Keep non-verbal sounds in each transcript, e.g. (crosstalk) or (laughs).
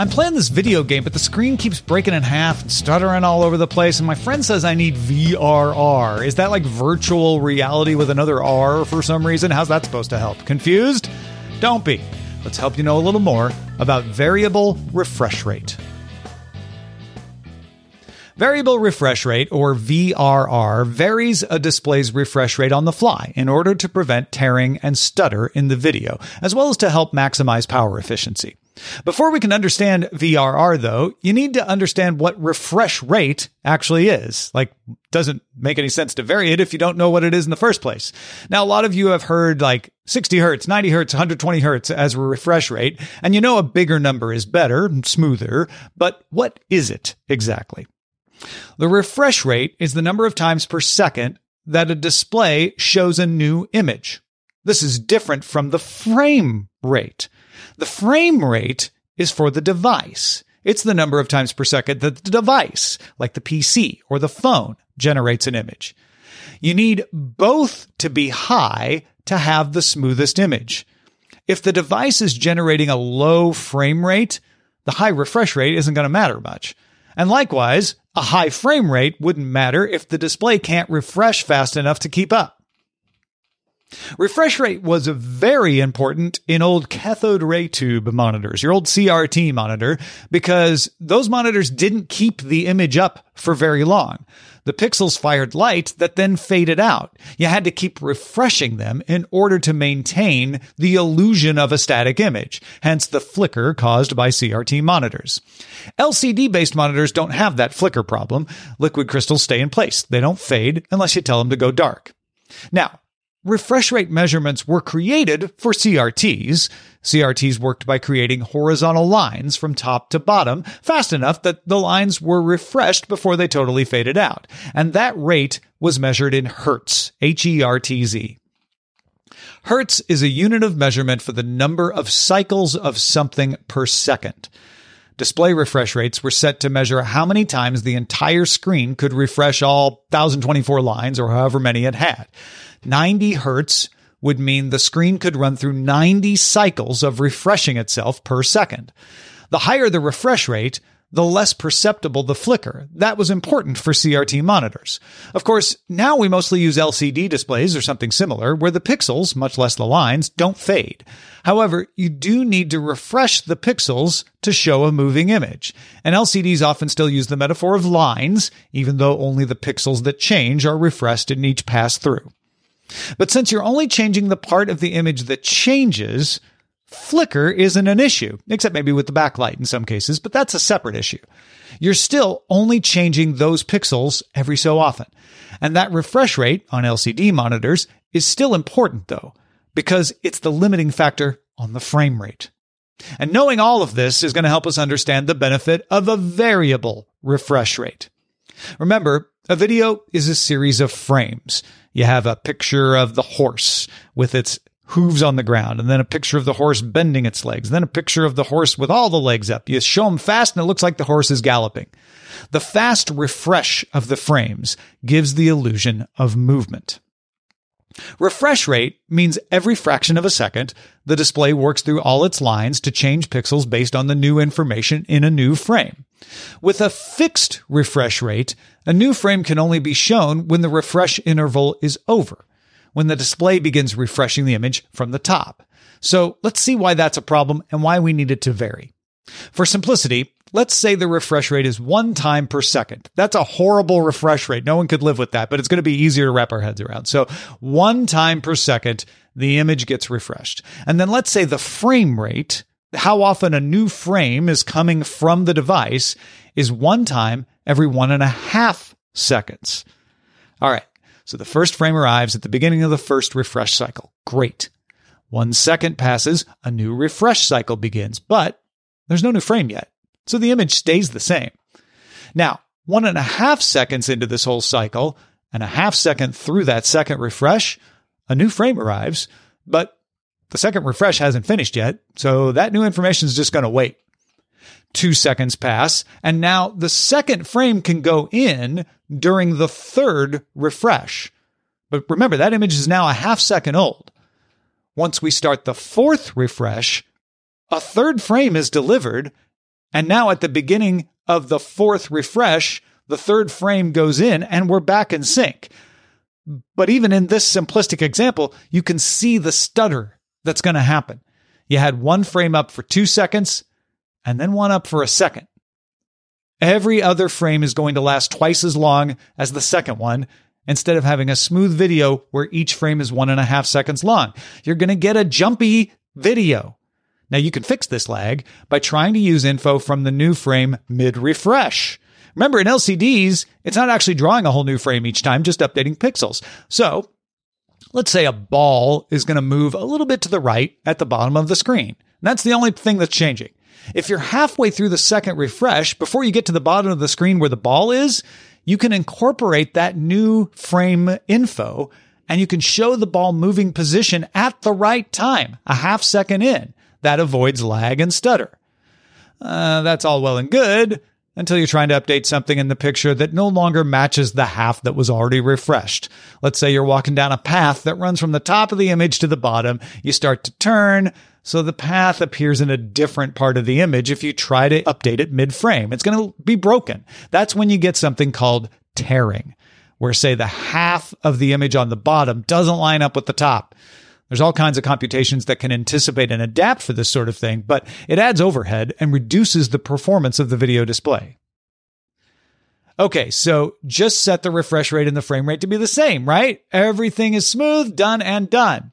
I'm playing this video game, but the screen keeps breaking in half and stuttering all over the place. And my friend says I need VRR. Is that like virtual reality with another R for some reason? How's that supposed to help? Confused? Don't be. Let's help you know a little more about variable refresh rate. Variable refresh rate, or VRR, varies a display's refresh rate on the fly in order to prevent tearing and stutter in the video, as well as to help maximize power efficiency. Before we can understand VRR though, you need to understand what refresh rate actually is. Like, doesn't make any sense to vary it if you don't know what it is in the first place. Now, a lot of you have heard like 60 hertz, 90 hertz, 120 hertz as a refresh rate, and you know a bigger number is better, smoother, but what is it exactly? The refresh rate is the number of times per second that a display shows a new image. This is different from the frame rate. The frame rate is for the device. It's the number of times per second that the device, like the PC or the phone, generates an image. You need both to be high to have the smoothest image. If the device is generating a low frame rate, the high refresh rate isn't going to matter much. And likewise, a high frame rate wouldn't matter if the display can't refresh fast enough to keep up. Refresh rate was very important in old cathode ray tube monitors, your old CRT monitor, because those monitors didn't keep the image up for very long. The pixels fired light that then faded out. You had to keep refreshing them in order to maintain the illusion of a static image, hence the flicker caused by CRT monitors. LCD based monitors don't have that flicker problem. Liquid crystals stay in place. They don't fade unless you tell them to go dark. Now, refresh rate measurements were created for CRTs. CRTs worked by creating horizontal lines from top to bottom fast enough that the lines were refreshed before they totally faded out. And that rate was measured in hertz, H-E-R-T-Z. Hertz is a unit of measurement for the number of cycles of something per second. Display refresh rates were set to measure how many times the entire screen could refresh all 1024 lines or however many it had. 90 hertz would mean the screen could run through 90 cycles of refreshing itself per second. The higher the refresh rate, the less perceptible the flicker. That was important for CRT monitors. Of course, now we mostly use LCD displays or something similar where the pixels, much less the lines, don't fade. However, you do need to refresh the pixels to show a moving image. And LCDs often still use the metaphor of lines, even though only the pixels that change are refreshed in each pass through. But since you're only changing the part of the image that changes, flicker isn't an issue, except maybe with the backlight in some cases, but that's a separate issue. You're still only changing those pixels every so often. And that refresh rate on LCD monitors is still important though, because it's the limiting factor on the frame rate. And knowing all of this is going to help us understand the benefit of a variable refresh rate. Remember, a video is a series of frames. You have a picture of the horse with its hooves on the ground, and then a picture of the horse bending its legs, then a picture of the horse with all the legs up. You show them fast and it looks like the horse is galloping. The fast refresh of the frames gives the illusion of movement. Refresh rate means every fraction of a second, the display works through all its lines to change pixels based on the new information in a new frame. With a fixed refresh rate, a new frame can only be shown when the refresh interval is over, when the display begins refreshing the image from the top. So let's see why that's a problem and why we need it to vary. For simplicity, let's say the refresh rate is one time per second. That's a horrible refresh rate. No one could live with that, but it's going to be easier to wrap our heads around. So one time per second, the image gets refreshed. And then let's say the frame rate, how often a new frame is coming from the device is one time every one and a half seconds. All right. So the first frame arrives at the beginning of the first refresh cycle. Great. One second passes, a new refresh cycle begins, but there's no new frame yet. So the image stays the same. Now, one and a half seconds into this whole cycle, and a half second through that second refresh, a new frame arrives, but the second refresh hasn't finished yet. So that new information is just going to wait. Two seconds pass, and now the second frame can go in during the third refresh. But remember, that image is now a half second old. Once we start the fourth refresh, a third frame is delivered. And now at the beginning of the fourth refresh, the third frame goes in and we're back in sync. But even in this simplistic example, you can see the stutter that's going to happen. You had one frame up for two seconds and then one up for a second. Every other frame is going to last twice as long as the second one instead of having a smooth video where each frame is one and a half seconds long. You're going to get a jumpy video. Now you can fix this lag by trying to use info from the new frame mid refresh. Remember, in LCDs, it's not actually drawing a whole new frame each time, just updating pixels. So let's say a ball is going to move a little bit to the right at the bottom of the screen. that's the only thing that's changing. If you're halfway through the second refresh, before you get to the bottom of the screen where the ball is, you can incorporate that new frame info and you can show the ball moving position at the right time, a half second in. That avoids lag and stutter. Uh, that's all well and good until you're trying to update something in the picture that no longer matches the half that was already refreshed. Let's say you're walking down a path that runs from the top of the image to the bottom. You start to turn, so the path appears in a different part of the image if you try to update it mid frame. It's going to be broken. That's when you get something called tearing, where say the half of the image on the bottom doesn't line up with the top. There's all kinds of computations that can anticipate and adapt for this sort of thing, but it adds overhead and reduces the performance of the video display. Okay, so just set the refresh rate and the frame rate to be the same, right? Everything is smooth, done, and done.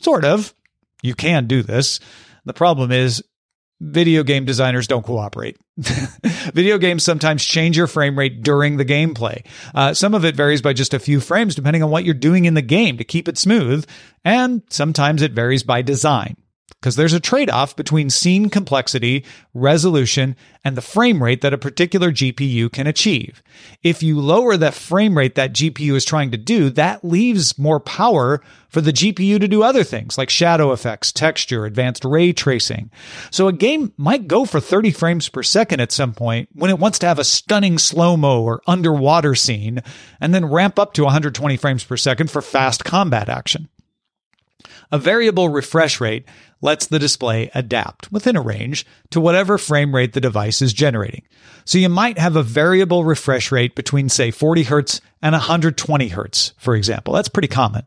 Sort of. You can do this. The problem is video game designers don't cooperate. (laughs) video games sometimes change your frame rate during the gameplay. Uh, some of it varies by just a few frames depending on what you're doing in the game to keep it smooth, and sometimes it varies by design because there's a trade off between scene complexity, resolution, and the frame rate that a particular GPU can achieve. If you lower the frame rate that GPU is trying to do, that leaves more power for the GPU to do other things like shadow effects, texture, advanced ray tracing. So a game might go for 30 frames per second at some point when it wants to have a stunning slow mo or underwater scene, and then ramp up to 120 frames per second for fast combat action. A variable refresh rate lets the display adapt within a range to whatever frame rate the device is generating. So you might have a variable refresh rate between say 40 hertz and 120 hertz, for example. That's pretty common.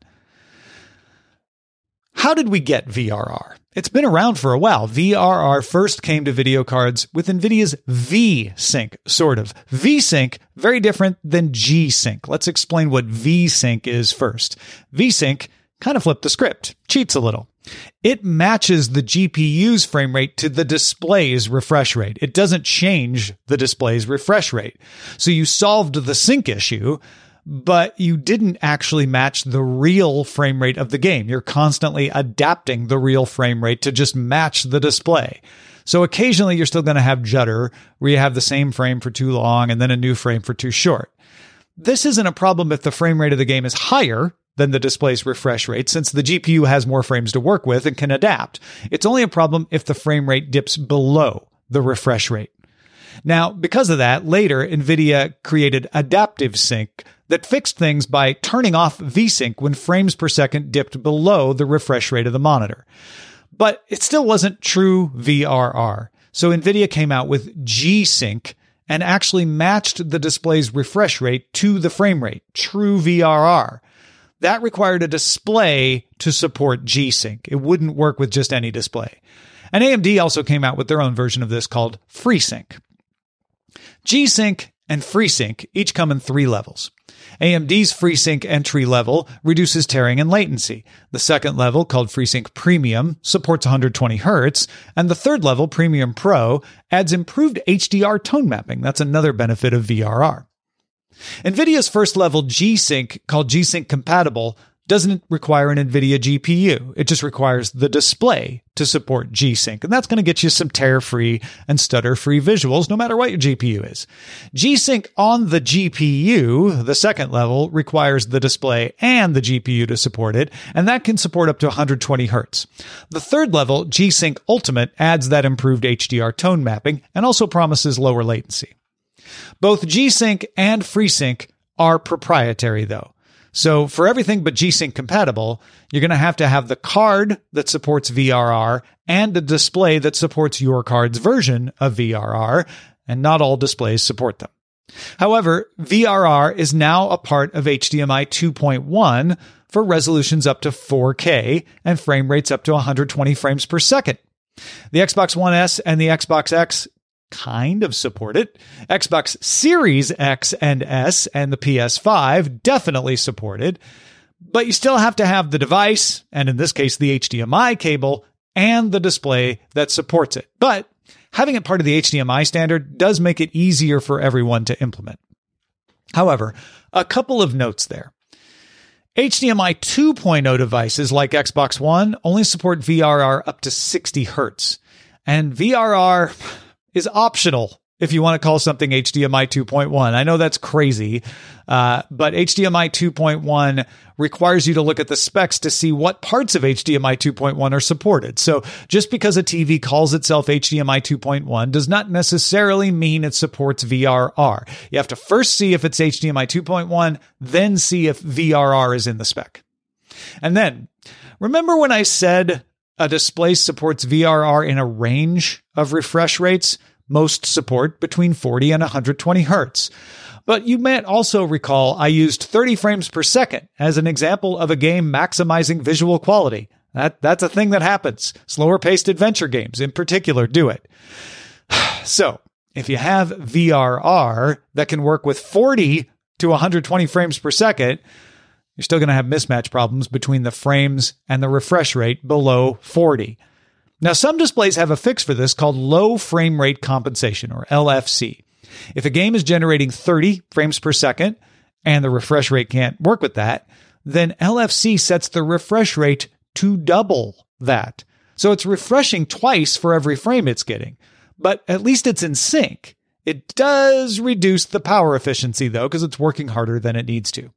How did we get VRR? It's been around for a while. VRR first came to video cards with NVIDIA's V-Sync, sort of. V-Sync, very different than G-Sync. Let's explain what V-Sync is first. V-Sync kind of flipped the script, cheats a little. It matches the GPU's frame rate to the display's refresh rate. It doesn't change the display's refresh rate. So you solved the sync issue, but you didn't actually match the real frame rate of the game. You're constantly adapting the real frame rate to just match the display. So occasionally you're still going to have judder where you have the same frame for too long and then a new frame for too short. This isn't a problem if the frame rate of the game is higher than the display's refresh rate since the GPU has more frames to work with and can adapt. It's only a problem if the frame rate dips below the refresh rate. Now, because of that, later NVIDIA created adaptive sync that fixed things by turning off VSync when frames per second dipped below the refresh rate of the monitor. But it still wasn't true VRR. So NVIDIA came out with G-Sync and actually matched the display's refresh rate to the frame rate, true VRR that required a display to support G Sync. It wouldn't work with just any display. And AMD also came out with their own version of this called FreeSync. G-Sync and FreeSync each come in three levels. AMD's FreeSync entry level reduces tearing and latency. The second level, called FreeSync Premium, supports 120 Hz, and the third level, Premium Pro, adds improved HDR tone mapping. That's another benefit of VRR. NVIDIA's first level G-Sync, called G-Sync Compatible, doesn't require an NVIDIA GPU. It just requires the display to support G-Sync. And that's going to get you some tear-free and stutter-free visuals no matter what your GPU is. G-Sync on the GPU, the second level, requires the display and the GPU to support it, and that can support up to 120 Hz. The third level, G-Sync Ultimate, adds that improved HDR tone mapping and also promises lower latency. Both G-Sync and FreeSync are proprietary though. So for everything but G-Sync compatible, you're going to have to have the card that supports VRR and a display that supports your card's version of VRR, and not all displays support them. However, VRR is now a part of HDMI 2.1 for resolutions up to 4K and frame rates up to 120 frames per second. The Xbox One S and the Xbox X kind of support it. Xbox Series X and S and the PS5 definitely support it. But you still have to have the device, and in this case, the HDMI cable and the display that supports it. But having it part of the HDMI standard does make it easier for everyone to implement. However, a couple of notes there. HDMI 2.0 devices like Xbox One only support VRR up to 60 hertz. And VRR, is optional if you want to call something HDMI 2.1. I know that's crazy, uh, but HDMI 2.1 requires you to look at the specs to see what parts of HDMI 2.1 are supported. So just because a TV calls itself HDMI 2.1 does not necessarily mean it supports VRR. You have to first see if it's HDMI 2.1, then see if VRR is in the spec. And then remember when I said a display supports VRR in a range of refresh rates. Most support between 40 and 120 hertz. But you might also recall I used 30 frames per second as an example of a game maximizing visual quality. That, that's a thing that happens. Slower paced adventure games in particular do it. (sighs) So if you have VRR that can work with 40 to 120 frames per second, you're still going to have mismatch problems between the frames and the refresh rate below 40. Now, some displays have a fix for this called low frame rate compensation or LFC. If a game is generating 30 frames per second and the refresh rate can't work with that, then LFC sets the refresh rate to double that. So it's refreshing twice for every frame it's getting, but at least it's in sync. It does reduce the power efficiency though, because it's working harder than it needs to.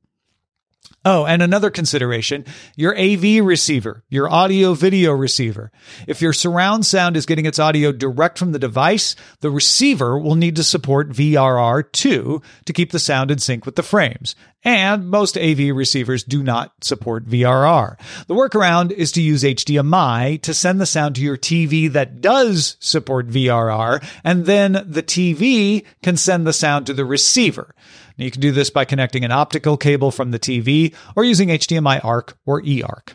Oh, and another consideration, your AV receiver, your audio video receiver. If your surround sound is getting its audio direct from the device, the receiver will need to support VRR too to keep the sound in sync with the frames. And most AV receivers do not support VRR. The workaround is to use HDMI to send the sound to your TV that does support VRR, and then the TV can send the sound to the receiver. Now, you can do this by connecting an optical cable from the TV or using HDMI ARC or eARC.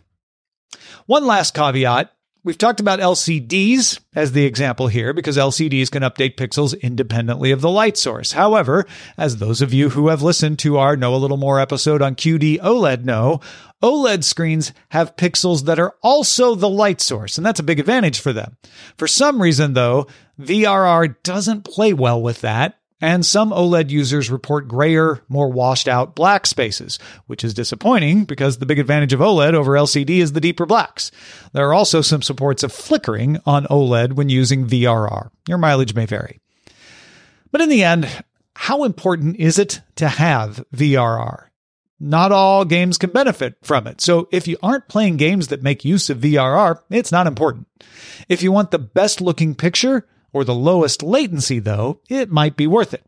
One last caveat. We've talked about LCDs as the example here because LCDs can update pixels independently of the light source. However, as those of you who have listened to our Know a Little More episode on QD OLED know, OLED screens have pixels that are also the light source, and that's a big advantage for them. For some reason, though, VRR doesn't play well with that, and some OLED users report grayer, more washed out black spaces, which is disappointing because the big advantage of OLED over LCD is the deeper blacks. There are also some supports of flickering on OLED when using VRR. Your mileage may vary. But in the end, how important is it to have VRR? Not all games can benefit from it. So if you aren't playing games that make use of VRR, it's not important. If you want the best looking picture, or the lowest latency, though, it might be worth it.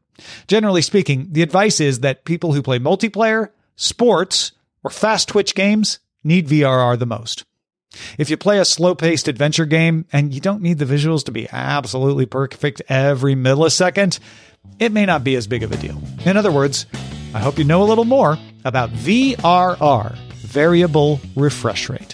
Generally speaking, the advice is that people who play multiplayer, sports, or fast twitch games need VRR the most. If you play a slow paced adventure game and you don't need the visuals to be absolutely perfect every millisecond, it may not be as big of a deal. In other words, I hope you know a little more about VRR, variable refresh rate.